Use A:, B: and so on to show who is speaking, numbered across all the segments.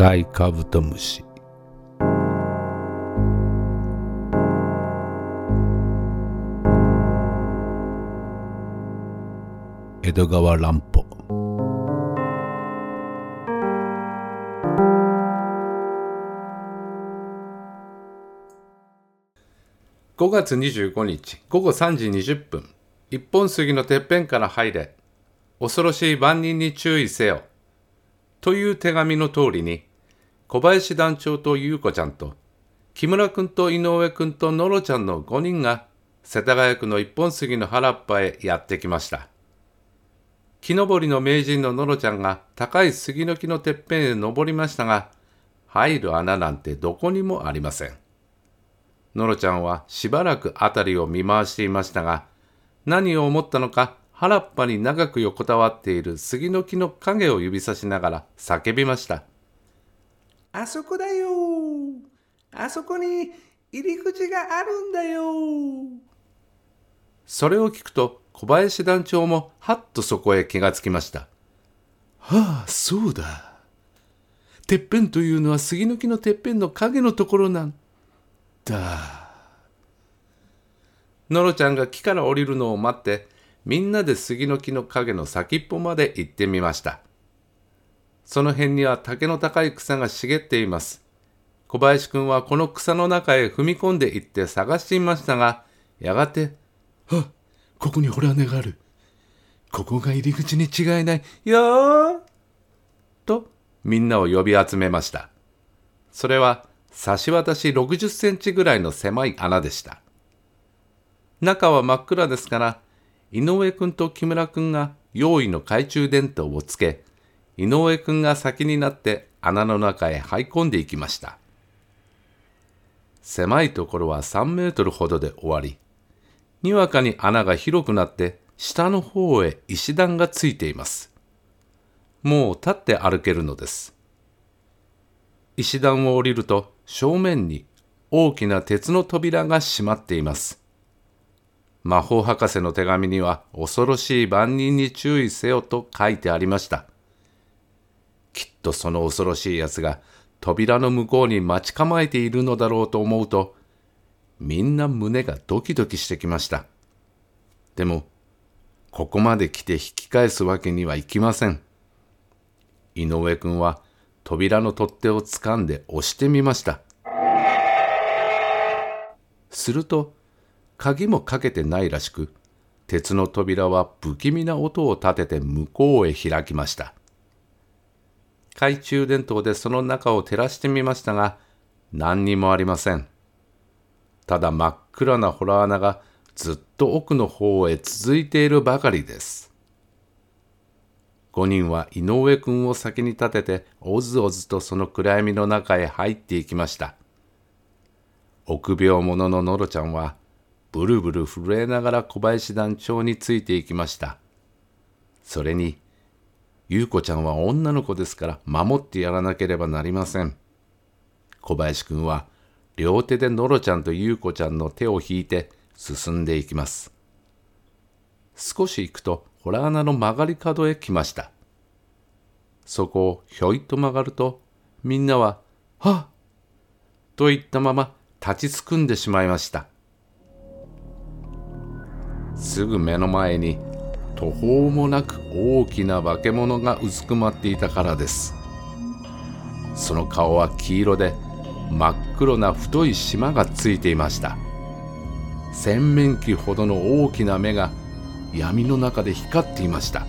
A: 赤いカブトムシ。江戸川乱歩。5月25日午後3時20分一本杉のてっぺんから入れ恐ろしい万人に注意せよ。という手紙の通りに小林団長と優子ちゃんと木村君と井上君と野呂ちゃんの5人が世田谷区の一本杉の原っぱへやってきました木登りの名人の野呂ちゃんが高い杉の木のてっぺんへ登りましたが入る穴なんてどこにもありませんのろちゃんはしばらく辺りを見回していましたが、何を思ったのか原っぱに長く横たわっている杉の木の影を指さしながら叫びました。
B: あそこだよあそこに入り口があるんだよ
A: それを聞くと小林団長もはっとそこへ気がつきました。はあ、そうだ。てっぺんというのは杉の木のてっぺんの影のところなんだ。のろちゃんが木から降りるのを待って、みんなで杉の木の影の先っぽまで行ってみました。その辺には竹の高い草が茂っています。小林くんはこの草の中へ踏み込んでいって探していましたが、やがて、あここに洞穴がある。ここが入り口に違いない。よーと、みんなを呼び集めました。それは、差し渡し60センチぐらいの狭い穴でした。中は真っ暗ですから、井上くんと木村くんが用意の懐中電灯をつけ、井上くんが先になって穴の中へ入り込んでいきました。狭いところは3メートルほどで終わり、にわかに穴が広くなって下の方へ石段がついています。もう立って歩けるのです。石段を降りると正面に大きな鉄の扉が閉まっています。魔法博士の手紙には恐ろしい万人に注意せよと書いてありました。きっとその恐ろしいやつが扉の向こうに待ち構えているのだろうと思うと、みんな胸がドキドキしてきました。でも、ここまで来て引き返すわけにはいきません。井上君は扉の取っ手を掴んで押してみました。すると、鍵もかけてないらしく、鉄の扉は不気味な音を立てて向こうへ開きました。懐中電灯でその中を照らしてみましたが、何にもありません。ただ真っ暗な洞穴がずっと奥の方へ続いているばかりです。5人は井上君を先に立てておずおずとその暗闇の中へ入っていきました臆病者ののろちゃんはブルブル震えながら小林団長についていきましたそれに優子ちゃんは女の子ですから守ってやらなければなりません小林君は両手でのろちゃんと優子ちゃんの手を引いて進んでいきます少し行くと洞穴の曲がり角へ来ました。そこをひょいと曲がると、みんなは、はっと言ったまま立ちすくんでしまいました。すぐ目の前に途方もなく大きな化け物がうずくまっていたからです。その顔は黄色で真っ黒な太い島がついていました。洗面器ほどの大きな目が闇の中で光っていました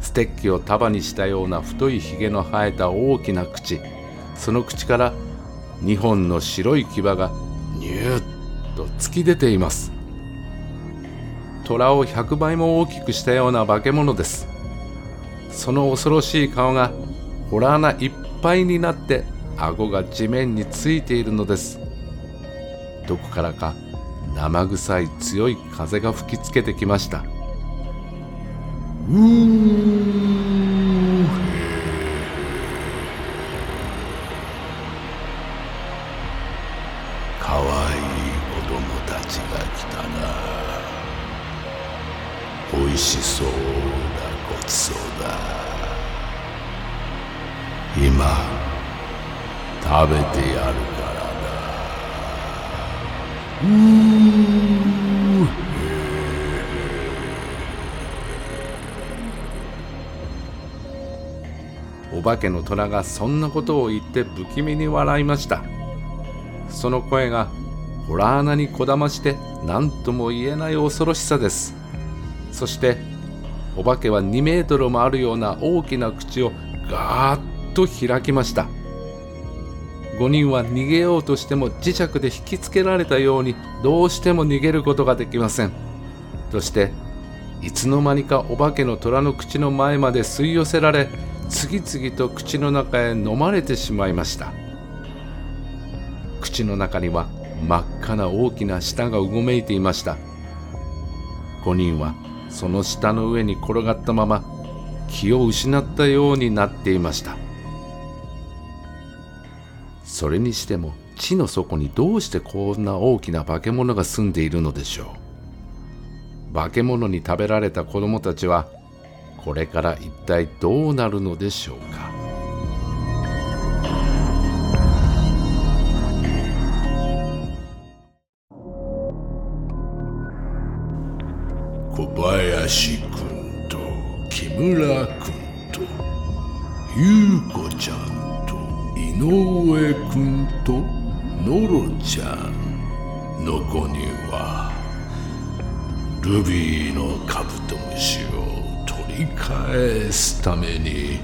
A: ステッキを束にしたような太いひげの生えた大きな口その口から2本の白い牙がニューッと突き出ています虎を100倍も大きくしたような化け物です。その恐ろしい顔がホラー穴いっぱいになって顎が地面についているのです。どこからか生臭い強い風が吹きつけてきました。うー。かわいい子供たちが来たな。おいしそうなごちそうだ。今食べてやるからだ。うー。お化けの虎がそんなことを言って不気味に笑いました。その声がホラー穴にこだまして何とも言えない恐ろしさです。そしてお化けは2メートルもあるような大きな口をガーッと開きました。5人は逃げようとしても磁石で引きつけられたようにどうしても逃げることができません。そしていつの間にかお化けの虎の口の前まで吸い寄せられ次々と口の中へ飲まれてしまいました。口の中には真っ赤な大きな舌がうごめいていました。5人はその下の上に転がったまま気を失ったようになっていました。それにしても地の底にどうしてこんな大きな化け物が住んでいるのでしょう。化け物に食べられた子供たちはこれから一体どうなるのでしょうか。
C: 林くんと木村くんと優子ちゃんと井上くんとのろちゃんの5人はルビーのカブトムシを取り返すために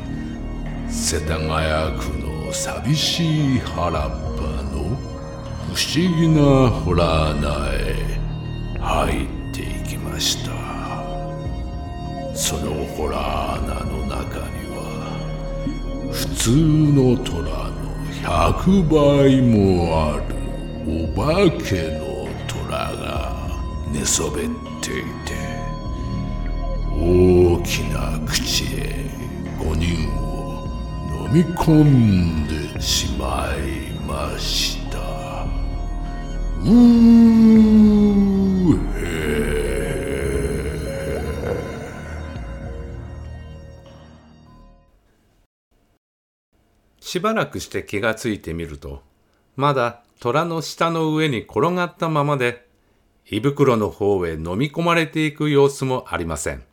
C: 世田谷区の寂しい原っぱの不思議なホラー穴へ入っていきましたそのホラー穴の中には普通の虎の100倍もあるお化けの虎が寝そべっていて大きな口へ5人を飲み込んでしまいました。
A: しばらくして気がついてみるとまだ虎の下の上に転がったままで胃袋の方へ飲み込まれていく様子もありません。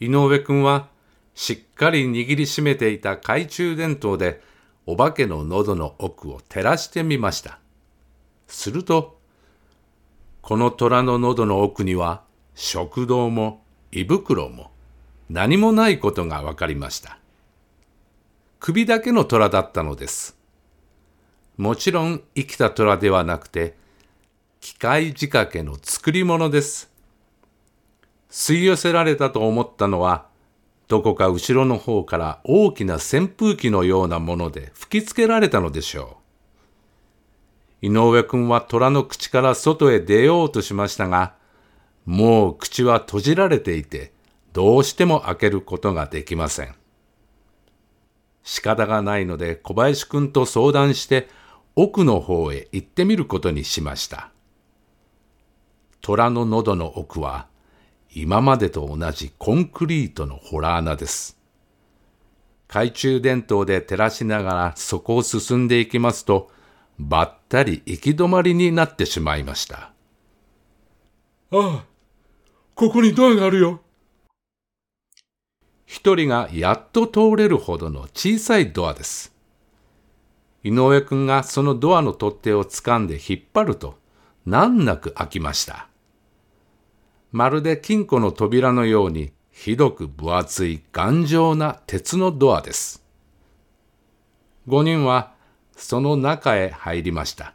A: 井上くんはしっかり握りしめていた懐中電灯でお化けの喉の奥を照らしてみました。するとこの虎の喉の奥には食道も胃袋も何もないことが分かりました。首だけの虎だったのです。もちろん生きた虎ではなくて機械仕掛けの作り物です。吸い寄せられたと思ったのはどこか後ろの方から大きな扇風機のようなもので吹きつけられたのでしょう。井上くんは虎の口から外へ出ようとしましたがもう口は閉じられていてどうしても開けることができません。仕方がないので小林くんと相談して奥の方へ行ってみることにしました。虎の喉の奥は今までと同じコンクリートのホラー穴です。懐中電灯で照らしながらそこを進んでいきますとばったり行き止まりになってしまいました。
C: ああここにドアがあるよ。
A: 一人がやっと通れるほどの小さいドアです。井上くんがそのドアの取っ手を掴んで引っ張ると難なく開きました。まるで金庫の扉のようにひどく分厚い頑丈な鉄のドアです。五人はその中へ入りました。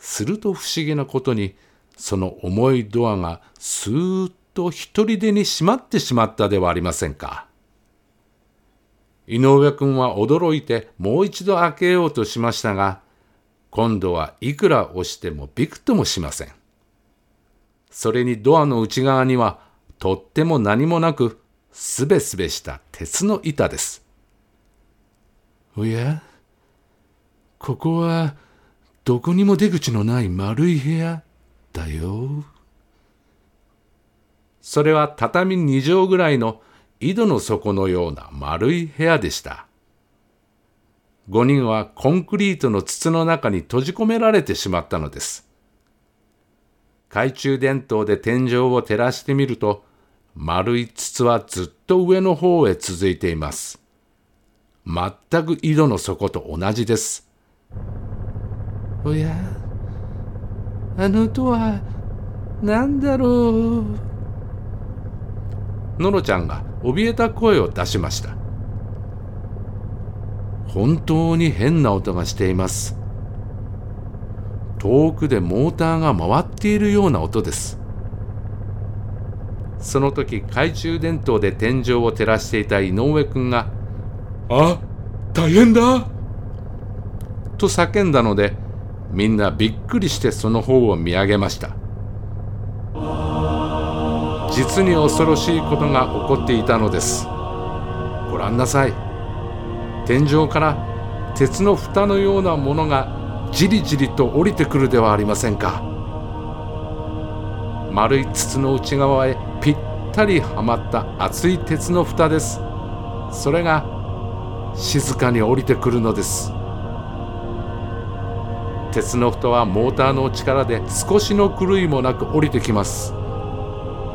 A: すると不思議なことにその重いドアがスーッと一人でに閉まってしまったではありませんか。井上くんは驚いてもう一度開けようとしましたが、今度はいくら押してもびくともしません。それにドアの内側にはとっても何もなく、すべすべした鉄の板です。
C: おや？ここはどこにも出口のない丸い部屋だよ。
A: それは畳2畳ぐらいの井戸の底のような丸い部屋でした。5人はコンクリートの筒の中に閉じ込められてしまったのです。懐中電灯で天井を照らしてみると、丸い筒はずっと上の方へ続いています。全く井戸の底と同じです。
B: おや、あの音は何だろう。
A: のろちゃんが怯えた声を出しました。本当に変な音がしています。遠くでモーターが回っているような音です。その時懐中電灯で天井を照らしていた井上君が「
C: あ大変だ!」
A: と叫んだのでみんなびっくりしてその方を見上げました実に恐ろしいことが起こっていたのです。ご覧なさい。天井から鉄の蓋のようなものがじりじりと降りてくるではありませんか。丸い筒の内側へぴったりはまった厚い鉄の蓋です。それが静かに降りてくるのです。鉄の蓋はモーターの力で少しの狂いもなく降りてきます。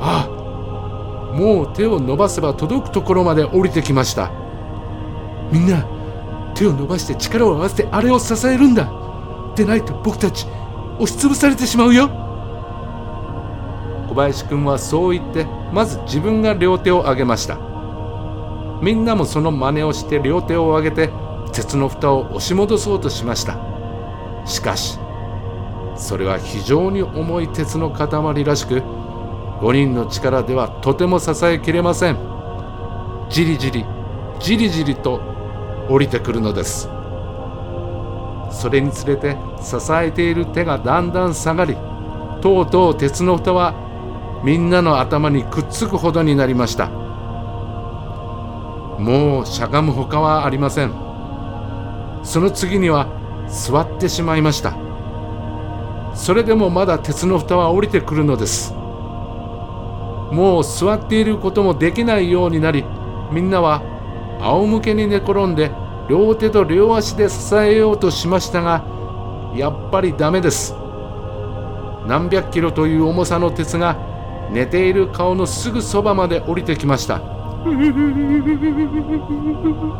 A: あもう手を伸ばせば届くところまで降りてきました。みんな手を伸ばして力を合わせてあれを支えるんだ。でないと僕たち押しつぶされてしまうよ。小林君はそう言ってまず自分が両手を上げました。みんなもその真似をして両手を上げて鉄の蓋を押し戻そうとしました。しかしそれは非常に重い鉄の塊らしく5人の力ではとても支えきれません。じりじりじりじりと降りてくるのです。それにつれて支えている手がだんだん下がりとうとう鉄の蓋はみんなの頭にくっつくほどになりました。もうしゃがむほかはありません。その次には座ってしまいました。それでもまだ鉄の蓋は降りてくるのです。もう座っていることもできないようになりみんなは仰向けに寝転んで両手と両足で支えようとしましたがやっぱりダメです。何百キロという重さの鉄が寝ている顔のすぐそばまで降りてきました。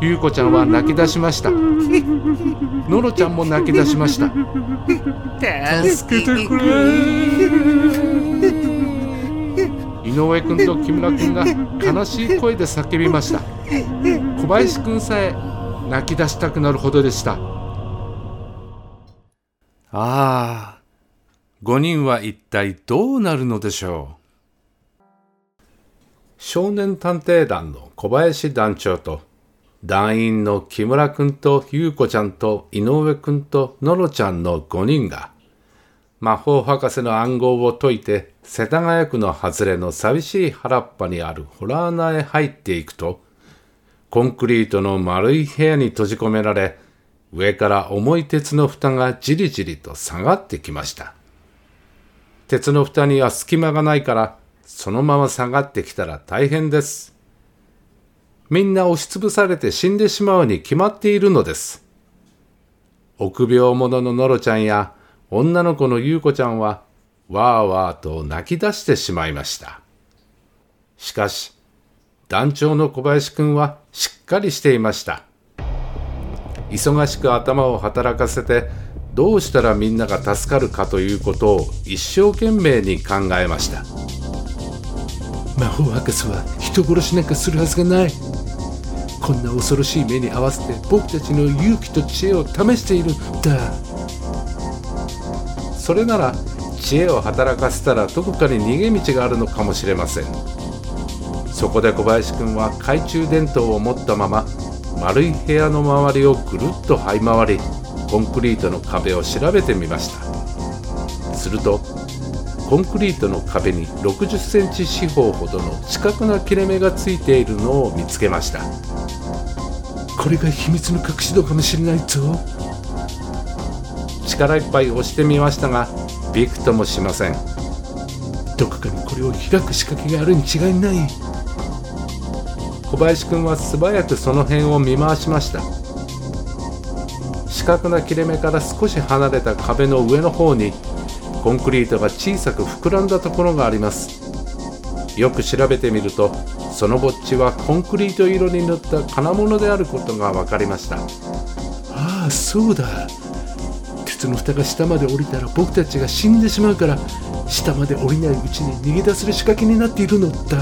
A: 優子ちゃんは泣き出しました。のろちゃんも泣き出しました。
B: 助けてくれ。
A: 上君と木村君が悲しい声で叫びました。小林君さえ泣き出したくなるほどでした。ああ5人は一体どうなるのでしょう。少年探偵団の小林団長と団員の木村くんと優子ちゃんと井上くんとのろちゃんの5人が魔法博士の暗号を解いて世田谷区の外れの寂しい原っぱにあるホラー穴へ入っていくとコンクリートの丸い部屋に閉じ込められ上から重い鉄の蓋がじりじりと下がってきました鉄の蓋には隙間がないからそのまま下がってきたら大変です。みんな押しつぶされて死んでしまうに決まっているのです。臆病者ののろちゃんや女の子のゆうこちゃんはわーわーと泣き出してしまいました。しかし、団長の小林くんはしっかりしていました。忙しく頭を働かせてどうしたらみんなが助かるかということを一生懸命に考えました。
B: 魔法博士は人殺しなんかするはずがないこんな恐ろしい目に合わせて僕たちの勇気と知恵を試しているんだ
A: それなら知恵を働かせたらどこかに逃げ道があるのかもしれません。そこで小林くんは懐中電灯を持ったまま丸い部屋の周りをぐるっと這い回りコンクリートの壁を調べてみました。するとコンクリートの壁に60センチ四方ほどの四角な切れ目がついているのを見つけました。
B: これが秘密の隠し戸かもしれないぞ。
A: 力いっぱい押してみましたがびくともしません。
B: どこかにこれを開く仕掛けがあるに違いない。
A: 小林くんは素早くその辺を見回しました。四角な切れ目から少し離れた壁の上の方にコンクリートが小さく膨らんだところがあります。よく調べてみるとその墓地はコンクリート色に塗った金物であることが分かりました。
B: ああそうだの蓋が下まで降りたら僕たちが死んでしまうから下まで降りないうちに逃げ出せる仕掛けになっているのだ。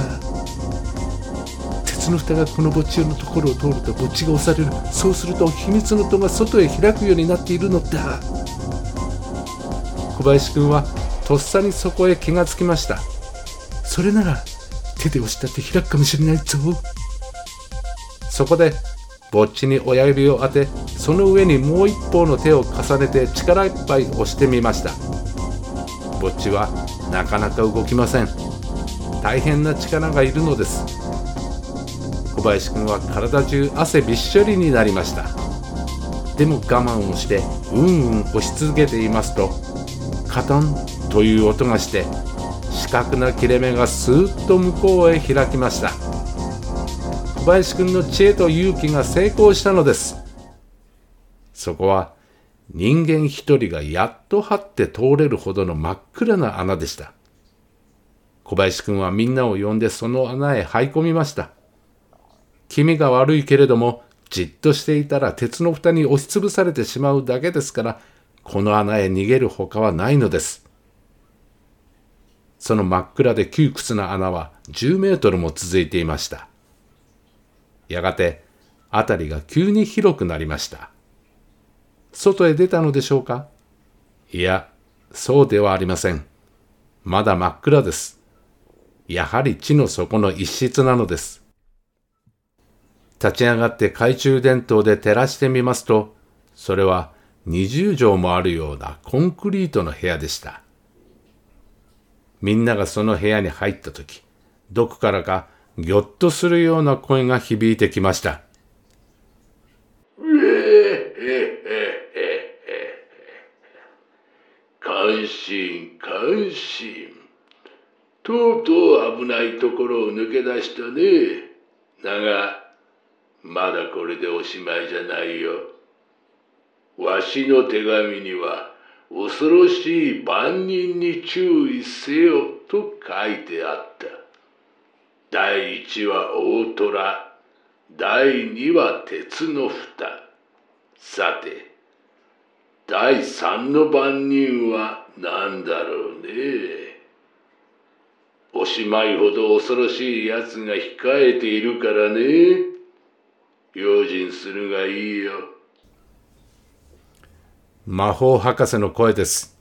B: 鉄の蓋がこの墓地用のところを通ると墓地が押される。そうすると秘密の戸が外へ開くようになっているのだ。
A: 小林君はとっさにそこへ気がつきました。
B: それなら手で押したって開くかもしれないぞ。
A: そこでぼっちに親指を当てその上にもう一方の手を重ねて力いっぱい押してみました。ぼっちはなかなか動きません。大変な力がいるのです。小林君は体中汗びっしょりになりました。でも我慢をしてうんうん押し続けていますとカタンという音がして四角な切れ目がスーッと向こうへ開きました。小林くんの知恵と勇気が成功したのです。そこは人間一人がやっと張って通れるほどの真っ暗な穴でした。小林くんはみんなを呼んでその穴へ這い込みました。気味が悪いけれどもじっとしていたら鉄の蓋に押しつぶされてしまうだけですからこの穴へ逃げるほかはないのです。その真っ暗で窮屈な穴は10メートルも続いていました。やがて辺りが急に広くなりました。外へ出たのでしょうか？いや、そうではありません。まだ真っ暗です。やはり地の底の一室なのです。立ち上がって懐中電灯で照らしてみますと、それは20畳もあるようなコンクリートの部屋でした。みんながその部屋に入った時、どこからかぎょっとするような声が響いてきました。
C: 感心感心。とうとう危ないところを抜け出したね。だが、まだこれでおしまいじゃないよ。わしの手紙には、恐ろしい万人に注意せよと書いてあった。第一は大虎、第二は鉄の蓋。さて、第三の番人は何だろうね。おしまいほど恐ろしい奴が控えているからね。用心するがいいよ。
A: 魔法博士の声です。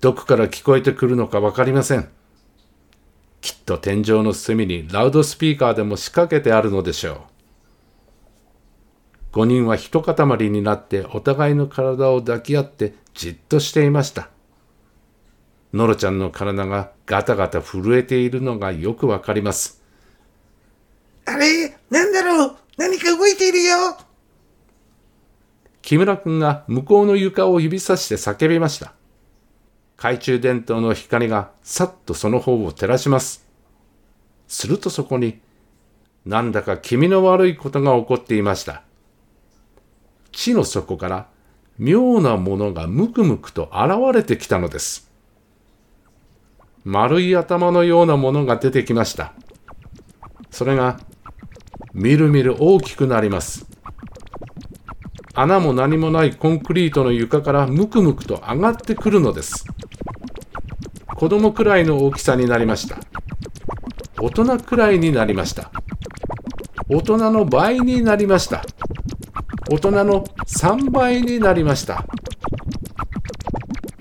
A: どこから聞こえてくるのかわかりません。と天井の隅にラウドスピーカーでも仕掛けてあるのでしょう。5人は一塊になってお互いの体を抱き合ってじっとしていました。ノロちゃんの体がガタガタ震えているのがよくわかります。
D: あれ？なんだろう？何か動いているよ
A: 木村君が向こうの床を指さして叫びました。懐中電灯の光がさっとその方を照らします。するとそこに、なんだか気味の悪いことが起こっていました。地の底から妙なものがむくむくと現れてきたのです。丸い頭のようなものが出てきました。それが、みるみる大きくなります。穴も何もないコンクリートの床からムクムクと上がってくるのです。子供くらいの大きさになりました。大人くらいになりました。大人の倍になりました。大人の3倍になりました。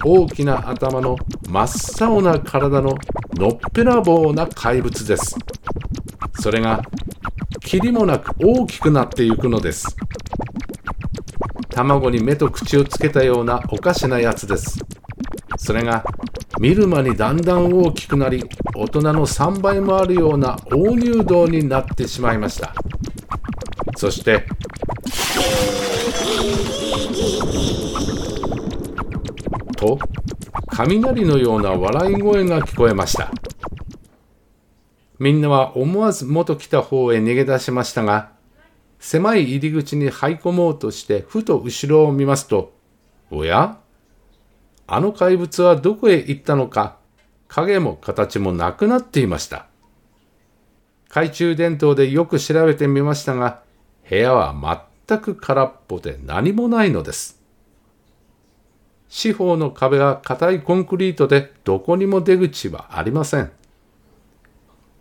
A: 大きな頭の真っ青な体ののっぺらぼうな怪物です。それが、きりもなく大きくなっていくのです。卵に目と口をつけたようなおかしなやつです。それが見る間にだんだん大きくなり大人の3倍もあるような大入道になってしまいました。そしてと雷のような笑い声が聞こえました。みんなは思わず元来た方へ逃げ出しましたが狭い入り口に入り込もうとしてふと後ろを見ますと、おや？あの怪物はどこへ行ったのか、影も形もなくなっていました。懐中電灯でよく調べてみましたが、部屋は全く空っぽで何もないのです。四方の壁は硬いコンクリートでどこにも出口はありません。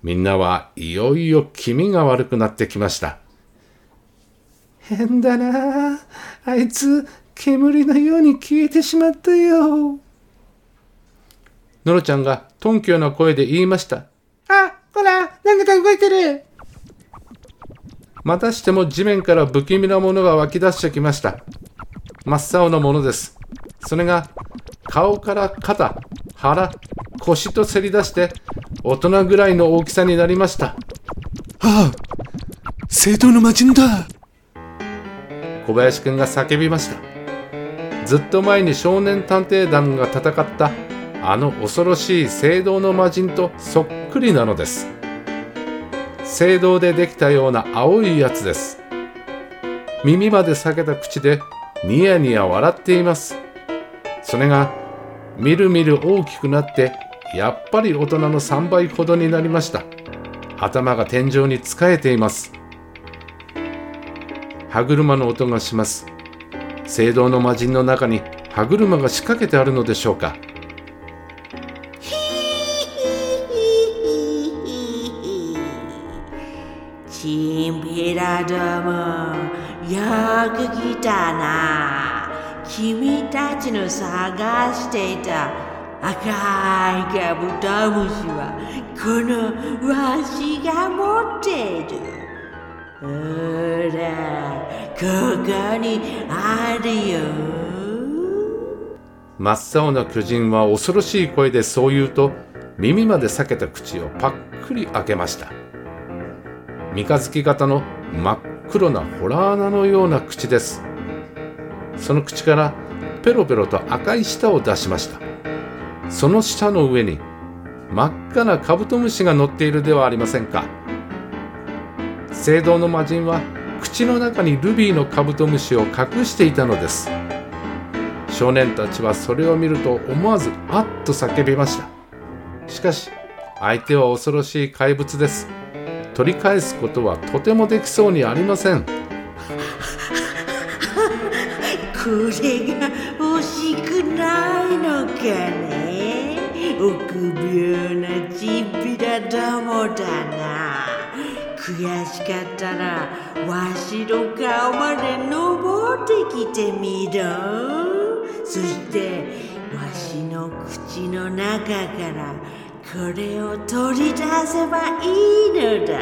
A: みんなはいよいよ気味が悪くなってきました。
B: 変だなああいつ煙のように消えてしまったよ
A: のろちゃんが頓急な声で言いました。
D: あ、ほら、何か動いてる。
A: またしても地面から不気味なものが湧き出してきました。真っ青なものです。それが顔から肩、腹、腰とせり出して大人ぐらいの大きさになりました。
B: ああ聖堂の魔人だ
A: 小林くんが叫びました。ずっと前に少年探偵団が戦ったあの恐ろしい聖堂の魔人とそっくりなのです。聖堂でできたような青いやつです。耳まで裂けた口でニヤニヤ笑っています。それがみるみる大きくなってやっぱり大人の3倍ほどになりました。頭が天井につかえています。歯車の音がします。聖堂の魔人の中に歯車が仕掛けてあるのでしょうか。
E: チンピラどもよく来たな。君たちの探していた赤いカブトムシはこのわしが持っている。ほらここにあるよ。
A: 真っ青な巨人は恐ろしい声でそう言うと耳まで裂けた口をパックリ開けました。三日月型の真っ黒なホラー穴のような口です。その口からペロペロと赤い舌を出しました。その舌の上に真っ赤なカブトムシが乗っているではありませんか。聖堂の魔人は口の中にルビーのカブトムシを隠していたのです。少年たちはそれを見ると思わずあっと叫びました。しかし相手は恐ろしい怪物です。取り返すことはとてもできそうにありません。
E: これが欲しくないのかね。臆病なチンピラどもだな。悔しかったらわしの顔まで登ってきてみろ。そしてわしの口の中からこれを取り出せばいいのだ。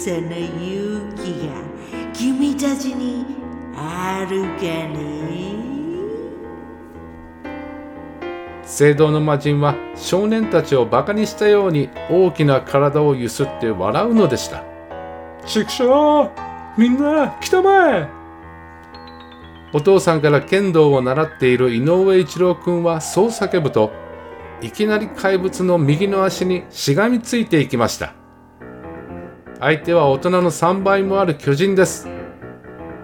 E: その勇気が君たちにあるかね？
A: 聖堂の魔人は少年たちをバカにしたように大きな体をゆすって笑うのでした。
B: ちくしょうみんな来たまえ
A: お父さんから剣道を習っている井上一郎君はそう叫ぶといきなり怪物の右の足にしがみついていきました。相手は大人の3倍もある巨人です。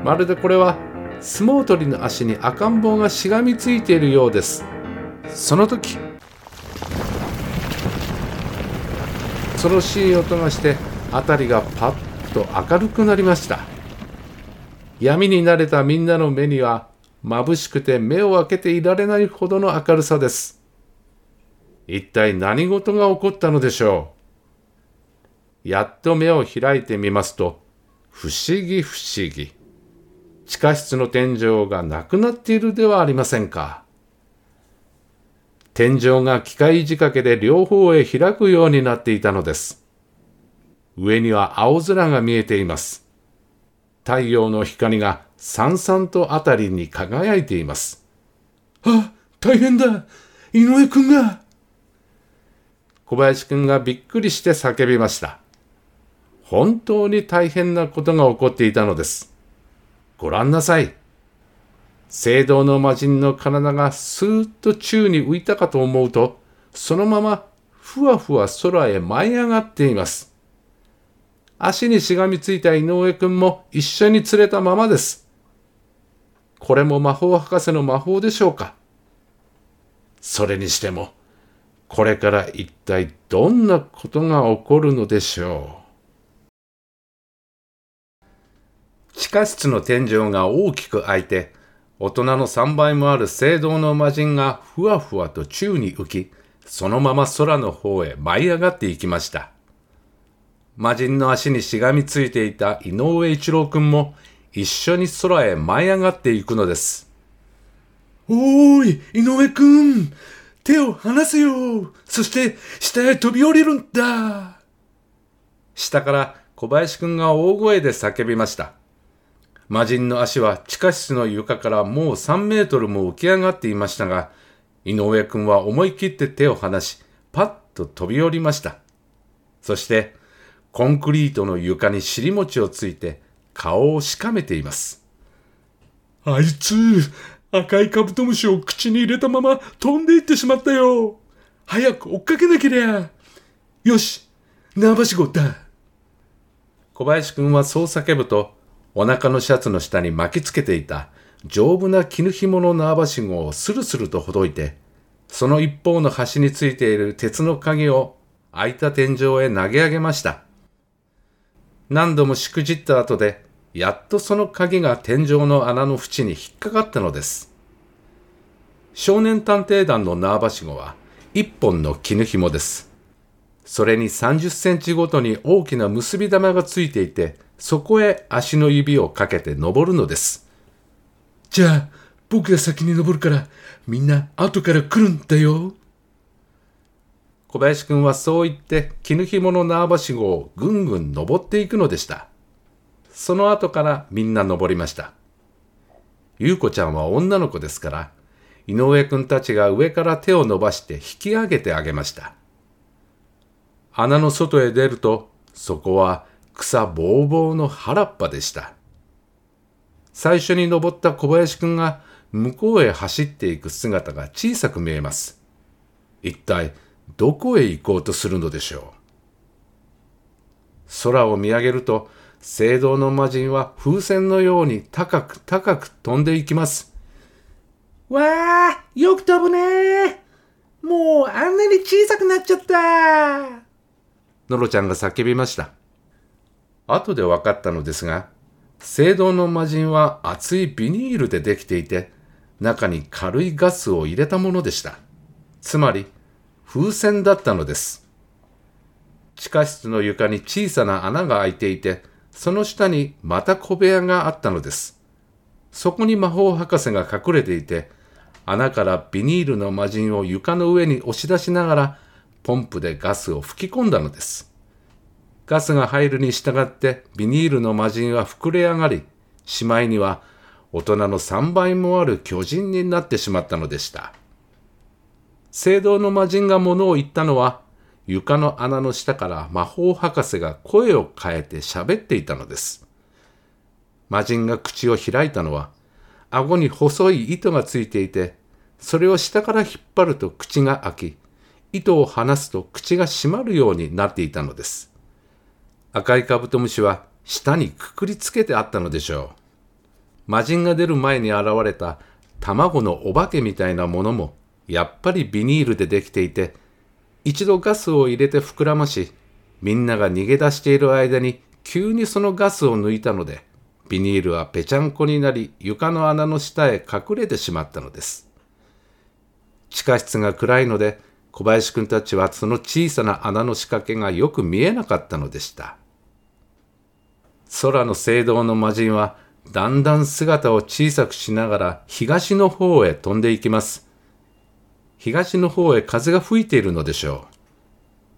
A: まるでこれは相撲取りの足に赤ん坊がしがみついているようです。その時恐ろしい音がして辺りがパッと明るくなりました。闇に慣れたみんなの目には眩しくて目を開けていられないほどの明るさです。一体何事が起こったのでしょう？やっと目を開いてみますと不思議不思議。地下室の天井がなくなっているではありませんか。天井が機械仕掛けで両方へ開くようになっていたのです。上には青空が見えています。太陽の光がさんさんとあたりに輝いています。
B: あ大変だ井上くんが
A: 小林くんがびっくりして叫びました。本当に大変なことが起こっていたのです。ご覧なさい。聖堂の魔人の体がスーッと宙に浮いたかと思うと、そのままふわふわ空へ舞い上がっています。足にしがみついた井上くんも一緒に釣れたままです。これも魔法博士の魔法でしょうかそれにしても、これから一体どんなことが起こるのでしょう。地下室の天井が大きく開いて、大人の3倍もある聖堂の魔人がふわふわと宙に浮き、そのまま空の方へ舞い上がっていきました。魔人の足にしがみついていた井上一郎くんも一緒に空へ舞い上がっていくのです。
B: おーい、井上くん手を離せよそして、下へ飛び降りるんだ
A: 下から小林くんが大声で叫びました。魔人の足は地下室の床からもう3メートルも浮き上がっていましたが、井上くんは思い切って手を離し、パッと飛び降りました。そして、コンクリートの床に尻餅をついて顔をしかめています。
B: あいつ、赤いカブトムシを口に入れたまま飛んでいってしまったよ早く追っかけなけりゃよし縄ばしごだ
A: 小林くんはそう叫ぶと、お腹のシャツの下に巻きつけていた丈夫な絹紐の縄ばしごをスルスルとほどいて、その一方の端についている鉄の鍵を開いた天井へ投げ上げました。何度もしくじった後で、やっとその鍵が天井の穴の縁に引っかかったのです。少年探偵団の縄ばしごは一本の絹紐です。それに30センチごとに大きな結び玉がついていて、そこへ足の指をかけて登るのです。
B: じゃあ、僕が先に登るから、みんな後から来るんだよ。
A: 小林くんはそう言って絹紐の縄ばしごをぐんぐん登っていくのでした。その後からみんな登りました。ゆうこちゃんは女の子ですから、井上くんたちが上から手を伸ばして引き上げてあげました。穴の外へ出ると、そこは草ぼうぼうの原っぱでした。最初に登った小林くんが向こうへ走っていく姿が小さく見えます。一体どこへ行こうとするのでしょう？空を見上げると、聖堂の魔人は風船のように高く高く飛んでいきます。
D: わあ、よく飛ぶねもうあんなに小さくなっちゃった
A: のろちゃんが叫びました。後で分かったのですが、聖堂の魔人は厚いビニールでできていて、中に軽いガスを入れたものでした。つまり、風船だったのです。地下室の床に小さな穴が開いていて、その下にまた小部屋があったのです。そこに魔法博士が隠れていて、穴からビニールの魔人を床の上に押し出しながら、ポンプでガスを吹き込んだのです。ガスが入るに従ってビニールの魔人は膨れ上がり、しまいには大人の3倍もある巨人になってしまったのでした。聖堂の魔人が物を言ったのは、床の穴の下から魔法博士が声を変えて喋っていたのです。魔人が口を開いたのは、顎に細い糸がついていて、それを下から引っ張ると口が開き、糸を離すと口が閉まるようになっていたのです。赤いカブトムシは下にくくりつけてあったのでしょう。魔人が出る前に現れた卵のお化けみたいなものもやっぱりビニールでできていて、一度ガスを入れて膨らまし、みんなが逃げ出している間に急にそのガスを抜いたので、ビニールはぺちゃんこになり床の穴の下へ隠れてしまったのです。地下室が暗いので小林くんたちはその小さな穴の仕掛けがよく見えなかったのでした。空の聖堂の魔人はだんだん姿を小さくしながら東の方へ飛んでいきます。東の方へ風が吹いているのでしょ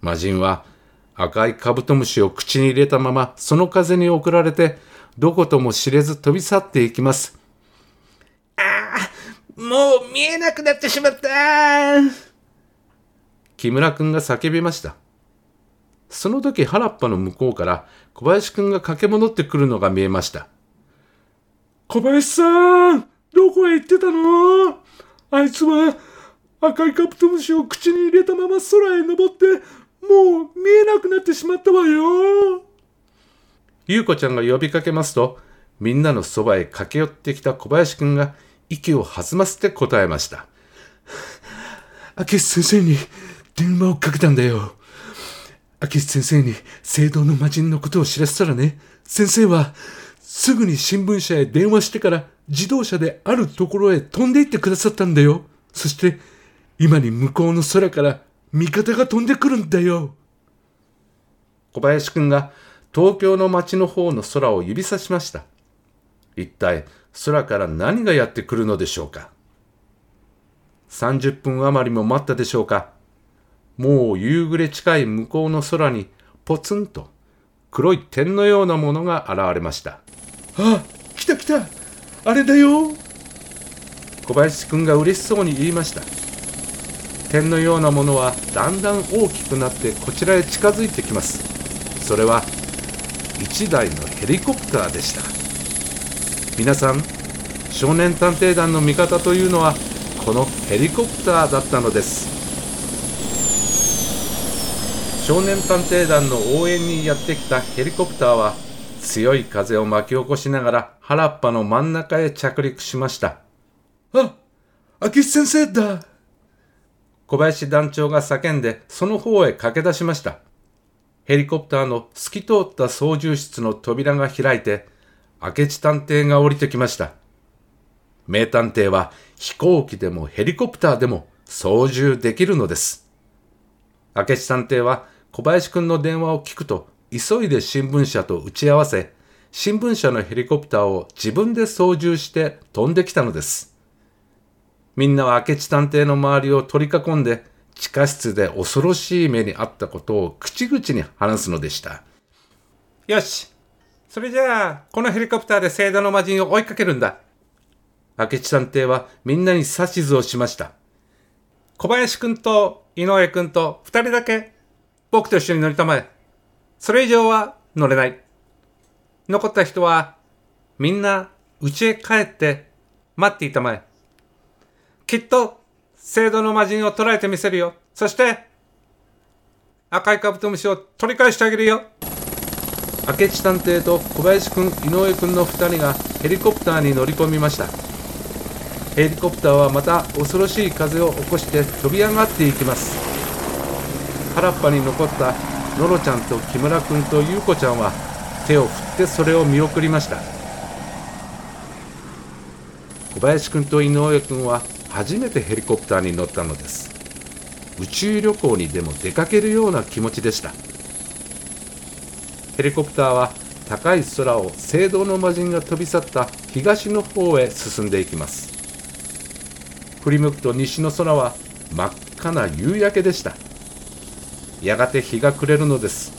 A: う。魔人は赤いカブトムシを口に入れたままその風に送られてどことも知れず飛び去っていきます。
D: もう見えなくなってしまった
A: 木村くんが叫びました。その時原っぱの向こうから小林くんが駆け戻ってくるのが見えました。
B: 小林さんどこへ行ってたの？あいつは、赤いカブトムシを口に入れたまま空へ登って、もう見えなくなってしまったわよ。
A: ゆうこちゃんが呼びかけますと、みんなのそばへ駆け寄ってきた小林くんが息を弾ませて答えました。
B: 明智先生に電話をかけたんだよ。明智先生に聖堂の魔人のことを知らせたらね、先生はすぐに新聞社へ電話してから自動車であるところへ飛んで行ってくださったんだよ。そして今に向こうの空から味方が飛んでくるんだよ。
A: 小林くんが東京の街の方の空を指さしました。一体空から何がやってくるのでしょうか？30分余りも待ったでしょうか？もう夕暮れ近い向こうの空にポツンと黒い点のようなものが現れました。
B: あ、来た来た。あれだよ。
A: 小林くんが嬉しそうに言いました。点のようなものはだんだん大きくなってこちらへ近づいてきます。それは1台のヘリコプターでした。皆さん、少年探偵団の味方というのはこのヘリコプターだったのです。少年探偵団の応援にやってきたヘリコプターは強い風を巻き起こしながら原っぱの真ん中へ着陸しました。
B: あ、明智先生だ。
A: 小林団長が叫んでその方へ駆け出しました。ヘリコプターの透き通った操縦室の扉が開いて、明智探偵が降りてきました。名探偵は飛行機でもヘリコプターでも操縦できるのです。明智探偵は小林くんの電話を聞くと急いで新聞社と打ち合わせ、新聞社のヘリコプターを自分で操縦して飛んできたのです。みんなは明智探偵の周りを取り囲んで、地下室で恐ろしい目にあったことを口々に話すのでした。よし。それじゃあ、このヘリコプターで聖堂の魔人を追いかけるんだ。明智探偵はみんなに指図をしました。小林くんと井上くんと二人だけ僕と一緒に乗りたまえ。それ以上は乗れない。残った人はみんな家へ帰って待っていたまえ。きっと、聖堂の魔人を捕らえてみせるよ。そして、赤いカブトムシを取り返してあげるよ。明智探偵と小林くん、井上くんの2人がヘリコプターに乗り込みました。ヘリコプターはまた恐ろしい風を起こして飛び上がっていきます。原っぱに残ったノロちゃんと木村くんと優子ちゃんは手を振ってそれを見送りました。小林くんと井上くんは初めてヘリコプターに乗ったのです。宇宙旅行にでも出かけるような気持ちでした。ヘリコプターは高い空を聖堂の魔人が飛び去った東の方へ進んでいきます。振り向くと西の空は真っ赤な夕焼けでした。やがて日が暮れるのです。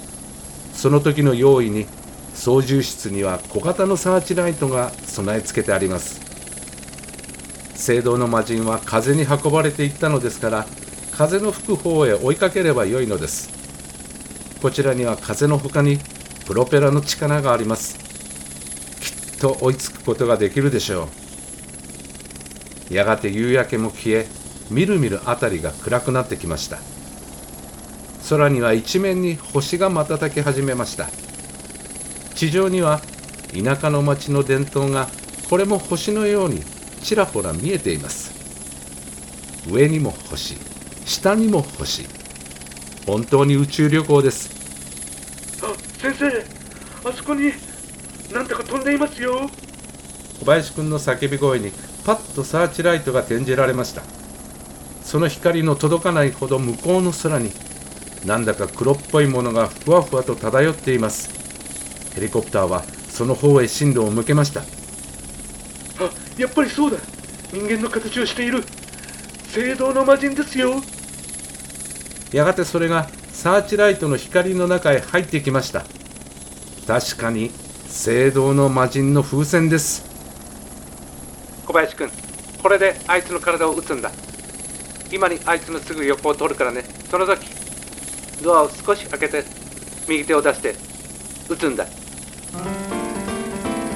A: その時の用意に操縦室には小型のサーチライトが備え付けてあります。聖堂の魔人は風に運ばれていったのですから風の吹く方へ追いかければよいのです。こちらには風の他にプロペラの力があります。きっと追いつくことができるでしょう。やがて夕焼けも消えみるみる辺りが暗くなってきました。空には一面に星が瞬き始めました。地上には田舎の町の伝統がこれも星のようにちらほら見えています。上にも星下にも星。本当に宇宙旅行です。
B: あ、先生、あそこになんだか飛んでいますよ。
A: 小林くんの叫び声にパッとサーチライトが転じられました。その光の届かないほど向こうの空になんだか黒っぽいものがふわふわと漂っています。ヘリコプターはその方へ進路を向けました。
B: あ、やっぱりそうだ。人間の形をしている。聖堂の魔人ですよ。
A: やがてそれがサーチライトの光の中へ入ってきました確かに聖堂の魔人の風船です小林君これであいつの体を撃つんだ今にあいつのすぐ横を通るからねその時ドアを少し開けて右手を出して撃つんだ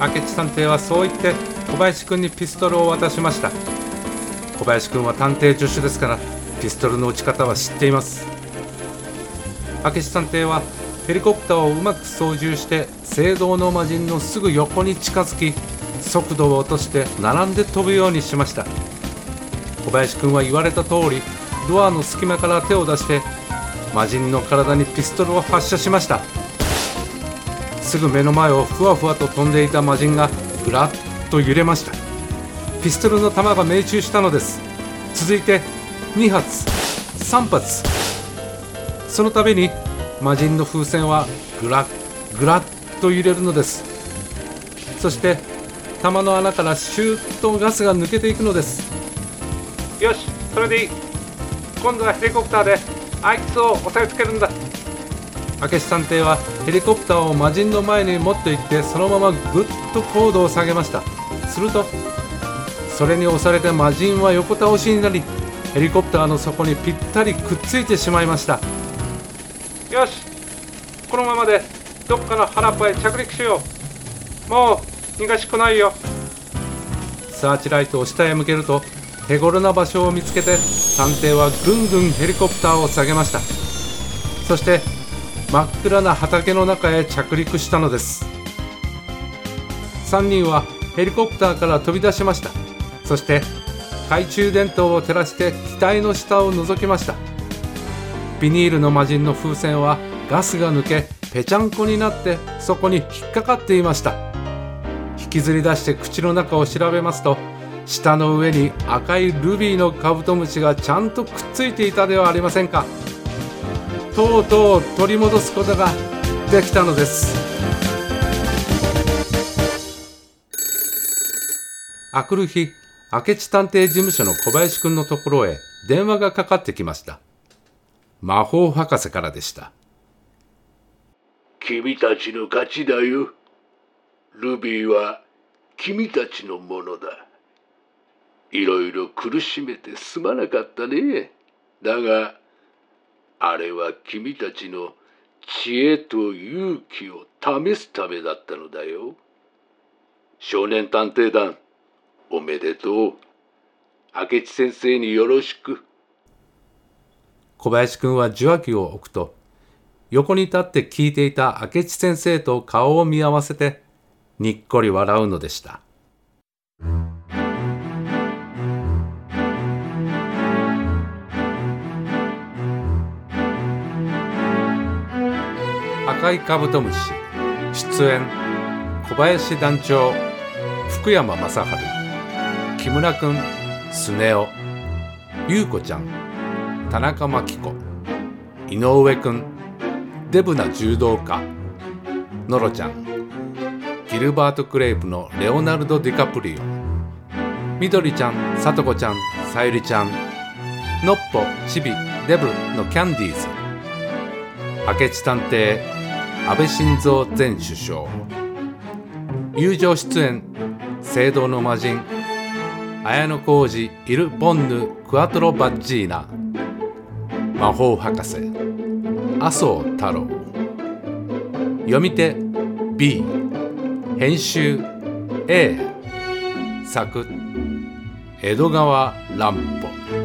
A: 明智探偵はそう言って小林君にピストルを渡しました。小林くんは探偵助手ですからピストルの撃ち方は知っています。明智探偵はヘリコプターをうまく操縦して聖堂の魔人のすぐ横に近づき速度を落として並んで飛ぶようにしました。小林くんは言われた通りドアの隙間から手を出して魔人の体にピストルを発射しました。すぐ目の前をふわふわと飛んでいた魔人がぐらっと揺れました。ピストルの弾が命中したのです。続いて2発3発。その度に魔人の風船はぐらっぐらっと揺れるのです。そして弾の穴からシューッとガスが抜けていくのです。よしそれでいい。今度はヘリコプターであいつを押さえつけるんだ。明智探偵はヘリコプターを魔人の前に持って行ってそのままぐっと高度を下げました。するとそれに押されて魔人は横倒しになりヘリコプターの底にぴったりくっついてしまいました。よしこのままでどっかの原っぱへ着陸しよう。もう逃がしくないよ。サーチライトを下へ向けると手頃な場所を見つけて探偵はぐんぐんヘリコプターを下げました。そして真っ暗な畑の中へ着陸したのです。3人はヘリコプターから飛び出しました。そして懐中電灯を照らして機体の下を覗きました。ビニールの魔人の風船はガスが抜けぺちゃんこになってそこに引っかかっていました。引きずり出して口の中を調べますと舌の上に赤いルビーのカブトムシがちゃんとくっついていたではありませんか。とうとう取り戻すことができたのです。あくる日明智探偵事務所の小林くんのところへ電話がかかってきました魔法博士からでした
C: 君たちの勝ちだよ。ルビーは君たちのものだ。いろいろ苦しめてすまなかったね。だが、あれは君たちの知恵と勇気を試すためだったのだよ。少年探偵団、おめでとう。明智先生によろしく。
A: 小林くんは受話器を置くと横に立って聞いていた明智先生と顔を見合わせてにっこり笑うのでした赤いカブトムシ出演小林団長福山雅治木村くんスネ夫優子ちゃん田中真紀子井上くんデブな柔道家ノロちゃんギルバート・クレイプのレオナルド・ディカプリオみどりちゃんさとこちゃんさゆりちゃんのっぽちびデブのキャンディーズ明智探偵安倍晋三前首相友情出演聖堂の魔人綾小路イル・ボンヌ・クアトロ・バッジーナ魔法博士麻生太郎。読み手 B 編集 A 作江戸川乱歩。